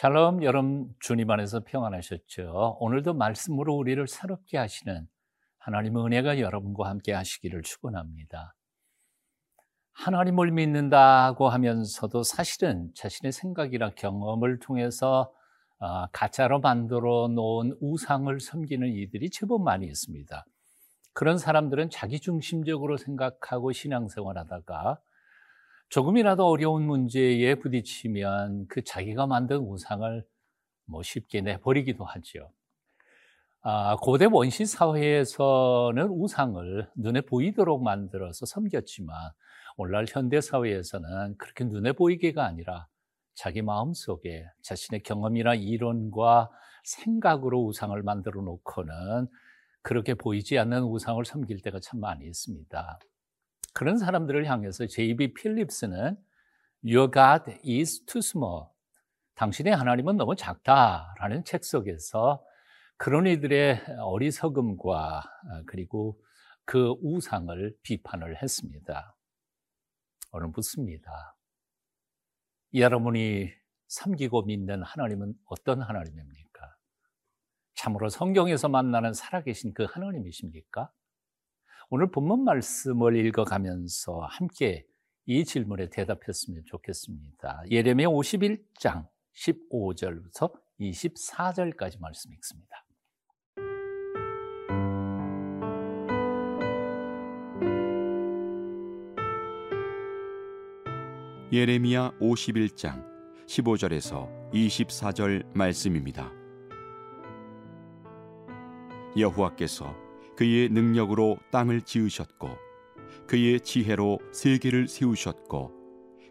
샬롬 여러분 주님 안에서 평안하셨죠? 오늘도 말씀으로 우리를 새롭게 하시는 하나님의 은혜가 여러분과 함께 하시기를 축원합니다. 하나님을 믿는다고 하면서도 사실은 자신의 생각이나 경험을 통해서 아, 가짜로 만들어 놓은 우상을 섬기는 이들이 제법 많이 있습니다. 그런 사람들은 자기 중심적으로 생각하고 신앙생활 하다가 조금이라도 어려운 문제에 부딪히면 그 자기가 만든 우상을 뭐 쉽게 내버리기도 하죠. 아, 고대 원시 사회에서는 우상을 눈에 보이도록 만들어서 섬겼지만 오늘날 현대 사회에서는 그렇게 눈에 보이게가 아니라 자기 마음 속에 자신의 경험이나 이론과 생각으로 우상을 만들어 놓고는 그렇게 보이지 않는 우상을 섬길 때가 참 많이 있습니다. 그런 사람들을 향해서 제이비 필립스는 Your God is too small. 당신의 하나님은 너무 작다라는 책 속에서 그런 이들의 어리석음과 그리고 그 우상을 비판을 했습니다. 오늘 묻습니다. 여러분이 섬기고 믿는 하나님은 어떤 하나님입니까? 참으로 성경에서 만나는 살아계신 그 하나님이십니까? 오늘 본문 말씀을 읽어가면서 함께 이 질문에 대답했으면 좋겠습니다. 예레미야 51장 15절부터 24절까지 말씀 읽습니다. 예레미야 51장 15절에서 24절 말씀입니다. 여호와께서 그의 능력으로 땅을 지으셨고 그의 지혜로 세계를 세우셨고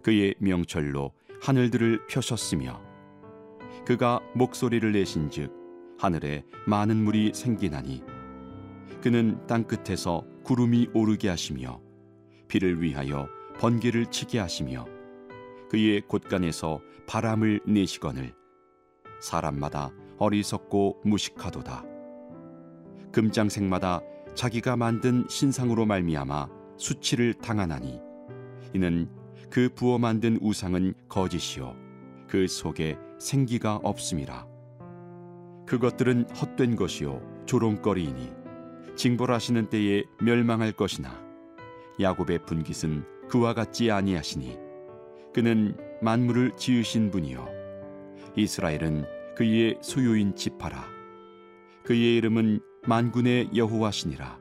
그의 명철로 하늘들을 펴셨으며 그가 목소리를 내신즉 하늘에 많은 물이 생기나니 그는 땅 끝에서 구름이 오르게 하시며 비를 위하여 번개를 치게 하시며 그의 곳간에서 바람을 내시거늘 사람마다 어리석고 무식하도다 금장색마다 자기가 만든 신상으로 말미암아 수치를 당하나니 이는 그 부어 만든 우상은 거짓이요 그 속에 생기가 없음이라. 그것들은 헛된 것이요 조롱거리이니 징벌하시는 때에 멸망할 것이나 야곱의 분깃은 그와 같지 아니하시니 그는 만물을 지으신 분이요 이스라엘은 그의 소유인 지파라. 그의 이름은 만군의 여호와시니라.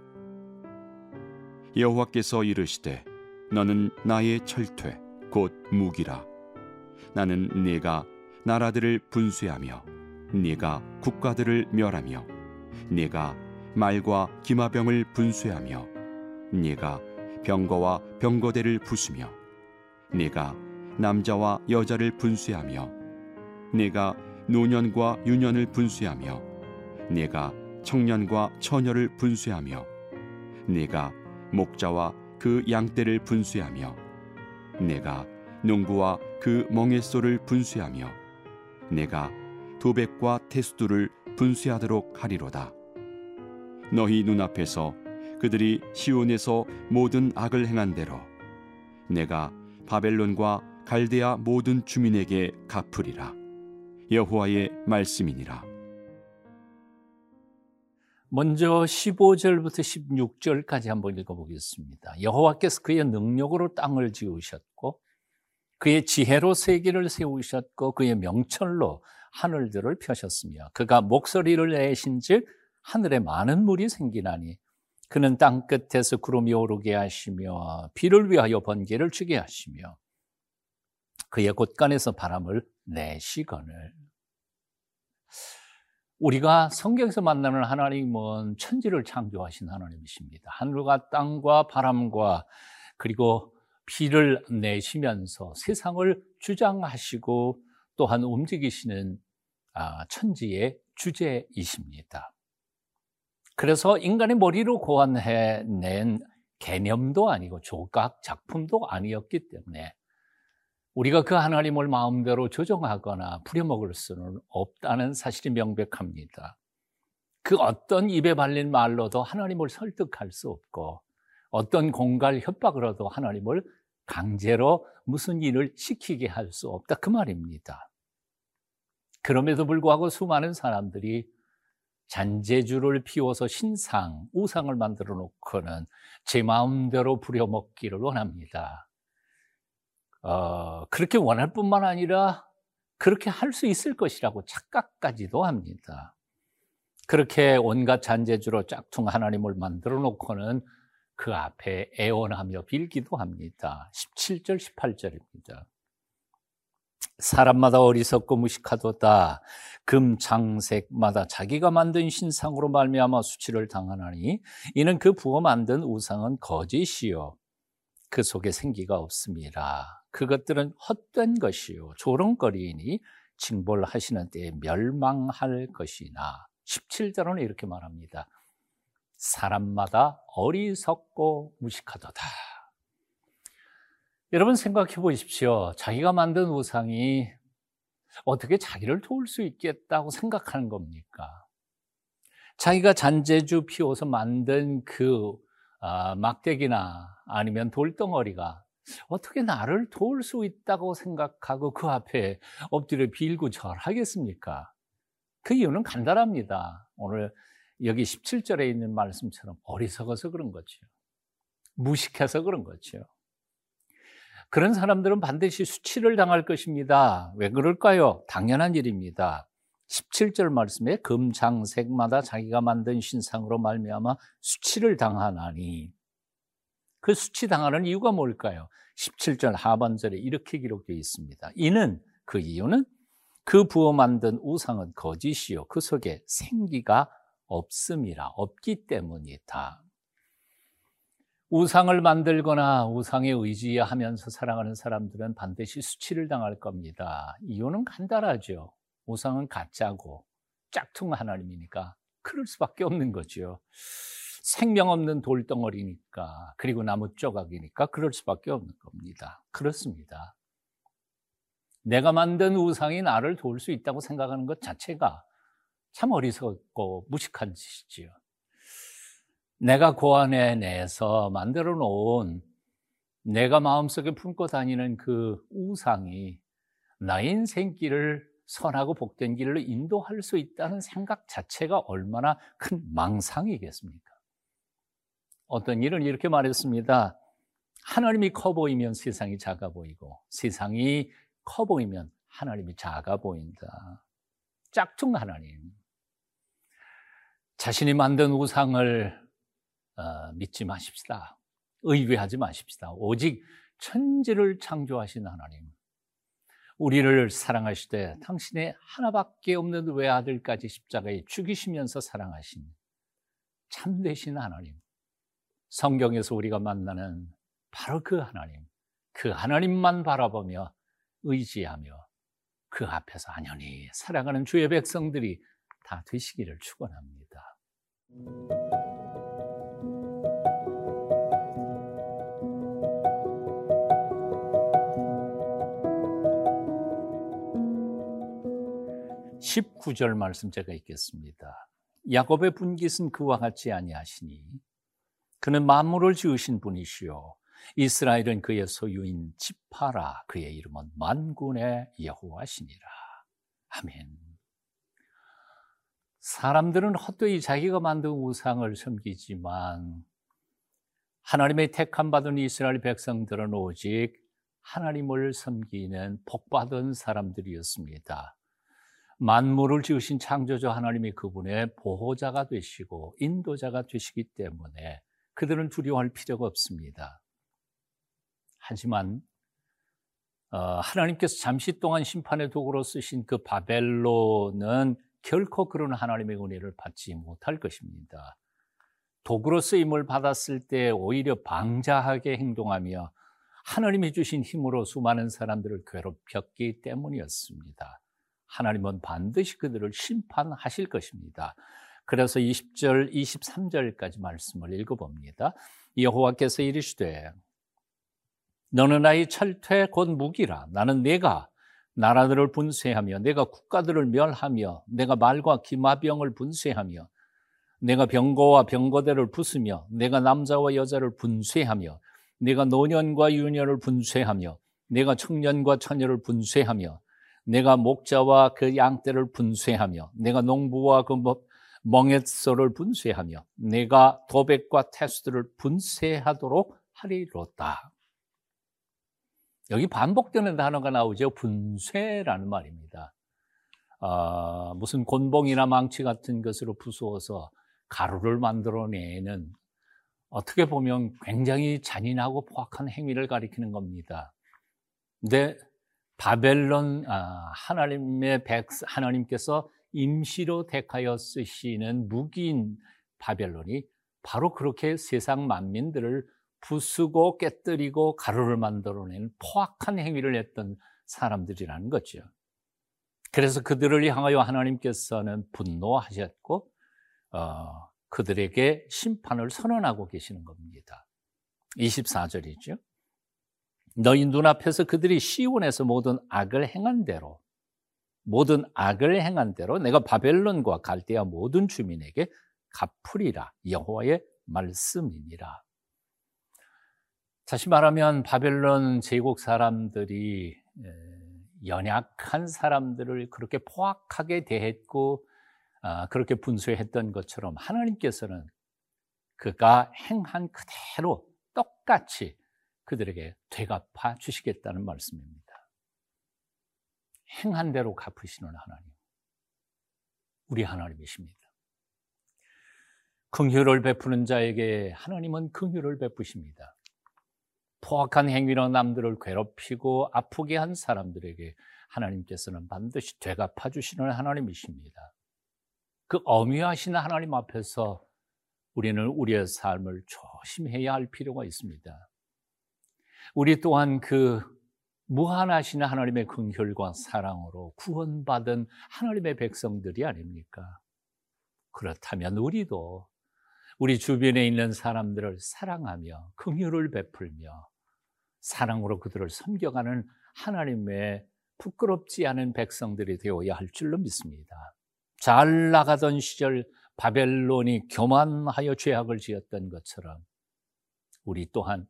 여호와께서 이르시되 너는 나의 철퇴 곧 무기라. 나는 네가 나라들을 분쇄하며 네가 국가들을 멸하며 네가 말과 기마병을 분쇄하며 네가 병거와 병거대를 부수며 네가 남자와 여자를 분쇄하며 내가 노년과 유년을 분쇄하며 내가 청년과 처녀를 분쇄하며 내가 목자와 그 양떼를 분쇄하며 내가 농부와 그 멍에소를 분쇄하며 내가 도백과 테스두를 분쇄하도록 하리로다. 너희 눈앞에서 그들이 시온에서 모든 악을 행한 대로 내가 바벨론과 갈대아 모든 주민에게 갚으리라. 여호와의 말씀이니라 먼저 15절부터 16절까지 한번 읽어보겠습니다. 여호와께서 그의 능력으로 땅을 지으셨고 그의 지혜로 세계를 세우셨고 그의 명철로 하늘들을 펴셨으며 그가 목소리를 내신즉 하늘에 많은 물이 생기나니 그는 땅 끝에서 구름이 오르게 하시며 비를 위하여 번개를 주게 하시며 그의 곳간에서 바람을 내시거늘. 우리가 성경에서 만나는 하나님은 천지를 창조하신 하나님이십니다. 하늘과 땅과 바람과 그리고 비를 내시면서 세상을 주장하시고 또한 움직이시는 아, 천지의 주제이십니다. 그래서 인간의 머리로 고안해낸 개념도 아니고 조각 작품도 아니었기 때문에 우리가 그 하나님을 마음대로 조정하거나 부려먹을 수는 없다는 사실이 명백합니다. 그 어떤 입에 발린 말로도 하나님을 설득할 수 없고 어떤 공갈 협박으로도 하나님을 강제로 무슨 일을 시키게 할 수 없다 그 말입니다. 그럼에도 불구하고 수많은 사람들이 잔재주를 피워서 신상, 우상을 만들어 놓고는 제 마음대로 부려먹기를 원합니다. 어, 그렇게 원할 뿐만 아니라 그렇게 할 수 있을 것이라고 착각까지도 합니다. 그렇게 온갖 잔재주로 짝퉁 하나님을 만들어 놓고는 그 앞에 애원하며 빌기도 합니다. 17절, 18절입니다. 사람마다 어리석고 무식하도다. 금 장색마다 자기가 만든 신상으로 말미암아 수치를 당하나니 이는 그 부어 만든 우상은 거짓이요 그 속에 생기가 없습니다. 그것들은 헛된 것이요 조롱거리이니 징벌하시는 때에 멸망할 것이나 17절은 이렇게 말합니다. 사람마다 어리석고 무식하도다. 여러분 생각해 보십시오. 자기가 만든 우상이 어떻게 자기를 도울 수 있겠다고 생각하는 겁니까? 자기가 잔재주 피워서 만든 그 아, 막대기나 아니면 돌덩어리가 어떻게 나를 도울 수 있다고 생각하고 그 앞에 엎드려 빌고 절하겠습니까? 그 이유는 간단합니다. 오늘 여기 17절에 있는 말씀처럼 어리석어서 그런 거죠. 무식해서 그런 거죠. 그런 사람들은 반드시 수치를 당할 것입니다. 왜 그럴까요? 당연한 일입니다. 17절 말씀에 금장색마다 자기가 만든 신상으로 말미암아 수치를 당하나니 그 수치 당하는 이유가 뭘까요? 17절 하반절에 이렇게 기록되어 있습니다. 이는 그 이유는 그 부어 만든 우상은 거짓이요 그 속에 생기가 없음이라 없기 때문이다. 우상을 만들거나 우상에 의지하면서 살아가는 사람들은 반드시 수치를 당할 겁니다. 이유는 간단하죠. 우상은 가짜고 짝퉁 하나님이니까 그럴 수밖에 없는 거죠. 생명 없는 돌덩어리니까 그리고 나무 조각이니까 그럴 수밖에 없는 겁니다. 그렇습니다. 내가 만든 우상이 나를 도울 수 있다고 생각하는 것 자체가 참 어리석고 무식한 짓이지요. 내가 고안에 내서 만들어 놓은 내가 마음속에 품고 다니는 그 우상이 나의 인생길을 선하고 복된 길로 인도할 수 있다는 생각 자체가 얼마나 큰 망상이겠습니까? 어떤 일은 이렇게 말했습니다. 하나님이 커 보이면 세상이 작아 보이고 세상이 커 보이면 하나님이 작아 보인다. 짝퉁 하나님. 자신이 만든 우상을 어, 믿지 마십시다. 의뢰하지 마십시다. 오직 천지를 창조하신 하나님. 우리를 사랑하시되 당신의 하나밖에 없는 외아들까지 십자가에 죽이시면서 사랑하신 참되신 하나님. 성경에서 우리가 만나는 바로 그 하나님. 그 하나님만 바라보며 의지하며 그 앞에서 안연히 살아가는 주의 백성들이 다 되시기를 축원합니다. 19절 말씀 제가 읽겠습니다. 야곱의 분깃은 그와 같이 아니하시니 그는 만물을 지으신 분이시요 이스라엘은 그의 소유인 지파라 그의 이름은 만군의 여호와시니라. 아멘. 사람들은 헛되이 자기가 만든 우상을 섬기지만 하나님의 택함 받은 이스라엘 백성들은 오직 하나님을 섬기는 복받은 사람들이었습니다. 만물을 지으신 창조주 하나님이 그분의 보호자가 되시고 인도자가 되시기 때문에 그들은 두려워할 필요가 없습니다. 하지만 어, 하나님께서 잠시 동안 심판의 도구로 쓰신 그 바벨론은 결코 그런 하나님의 은혜를 받지 못할 것입니다. 도구로 쓰임을 받았을 때 오히려 방자하게 행동하며 하나님이 주신 힘으로 수많은 사람들을 괴롭혔기 때문이었습니다. 하나님은 반드시 그들을 심판하실 것입니다. 그래서 20절, 23절까지 말씀을 읽어봅니다. 여호와께서 이르시되 너는 나의 철퇴 곧 무기라 나는 내가 나라들을 분쇄하며 내가 국가들을 멸하며 내가 말과 기마병을 분쇄하며 내가 병거와 병거대를 부수며 내가 남자와 여자를 분쇄하며 내가 노년과 유년을 분쇄하며 내가 청년과 처녀를 분쇄하며 내가 목자와 그 양떼를 분쇄하며 내가 농부와 그 멍에서를 분쇄하며 내가 도백과 테스트를 분쇄하도록 하리로다. 여기 반복되는 단어가 나오죠. 분쇄라는 말입니다. 어, 무슨 곤봉이나 망치 같은 것으로 부수어서 가루를 만들어내는 어떻게 보면 굉장히 잔인하고 포악한 행위를 가리키는 겁니다. 근데 바벨론 아, 하나님의 백 하나님께서 임시로 택하여 쓰시는 무기인 바벨론이 바로 그렇게 세상 만민들을 부수고 깨뜨리고 가루를 만들어낸 포악한 행위를 했던 사람들이라는 거죠. 그래서 그들을 향하여 하나님께서는 분노하셨고 어, 그들에게 심판을 선언하고 계시는 겁니다. 24절이죠. 너희 눈앞에서 그들이 시온에서 모든 악을 행한 대로 모든 악을 행한 대로 내가 바벨론과 갈대아 모든 주민에게 갚으리라 여호와의 말씀이니라. 다시 말하면 바벨론 제국 사람들이 연약한 사람들을 그렇게 포악하게 대했고 아, 그렇게 분쇄했던 것처럼 하나님께서는 그가 행한 그대로 똑같이 그들에게 되갚아 주시겠다는 말씀입니다. 행한 대로 갚으시는 하나님. 우리 하나님이십니다. 긍휼을 베푸는 자에게 하나님은 긍휼을 베푸십니다. 포악한 행위로 남들을 괴롭히고 아프게 한 사람들에게 하나님께서는 반드시 되갚아 주시는 하나님이십니다. 그 어미하신 하나님 앞에서 우리는 우리의 삶을 조심해야 할 필요가 있습니다. 우리 또한 그 무한하신 하나님의 긍휼과 사랑으로 구원받은 하나님의 백성들이 아닙니까? 그렇다면 우리도 우리 주변에 있는 사람들을 사랑하며 긍휼을 베풀며 사랑으로 그들을 섬겨가는 하나님의 부끄럽지 않은 백성들이 되어야 할 줄로 믿습니다. 잘 나가던 시절 바벨론이 교만하여 죄악을 지었던 것처럼 우리 또한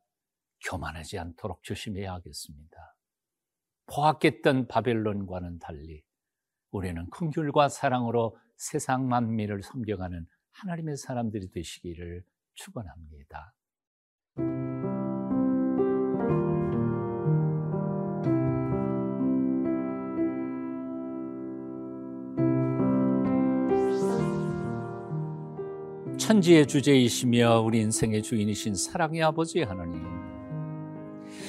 교만하지 않도록 조심해야 하겠습니다. 포악했던 바벨론과는 달리 우리는 긍휼과 사랑으로 세상 만민을 섬겨가는 하나님의 사람들이 되시기를 축원합니다. 천지의 주제이시며 우리 인생의 주인이신 사랑의 아버지 하나님.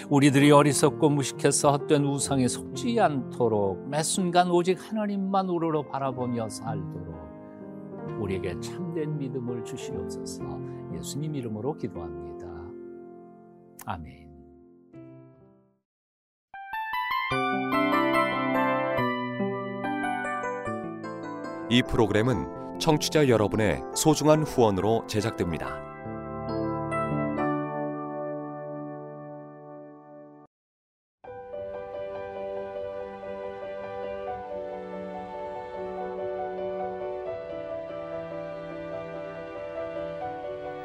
우리들이 어리석고 무식해서 헛된 우상에 속지 않도록 매 순간 오직 하나님만 우러러 바라보며 살도록 우리에게 참된 믿음을 주시옵소서 예수님 이름으로 기도합니다. 아멘. 이 프로그램은 청취자 여러분의 소중한 후원으로 제작됩니다.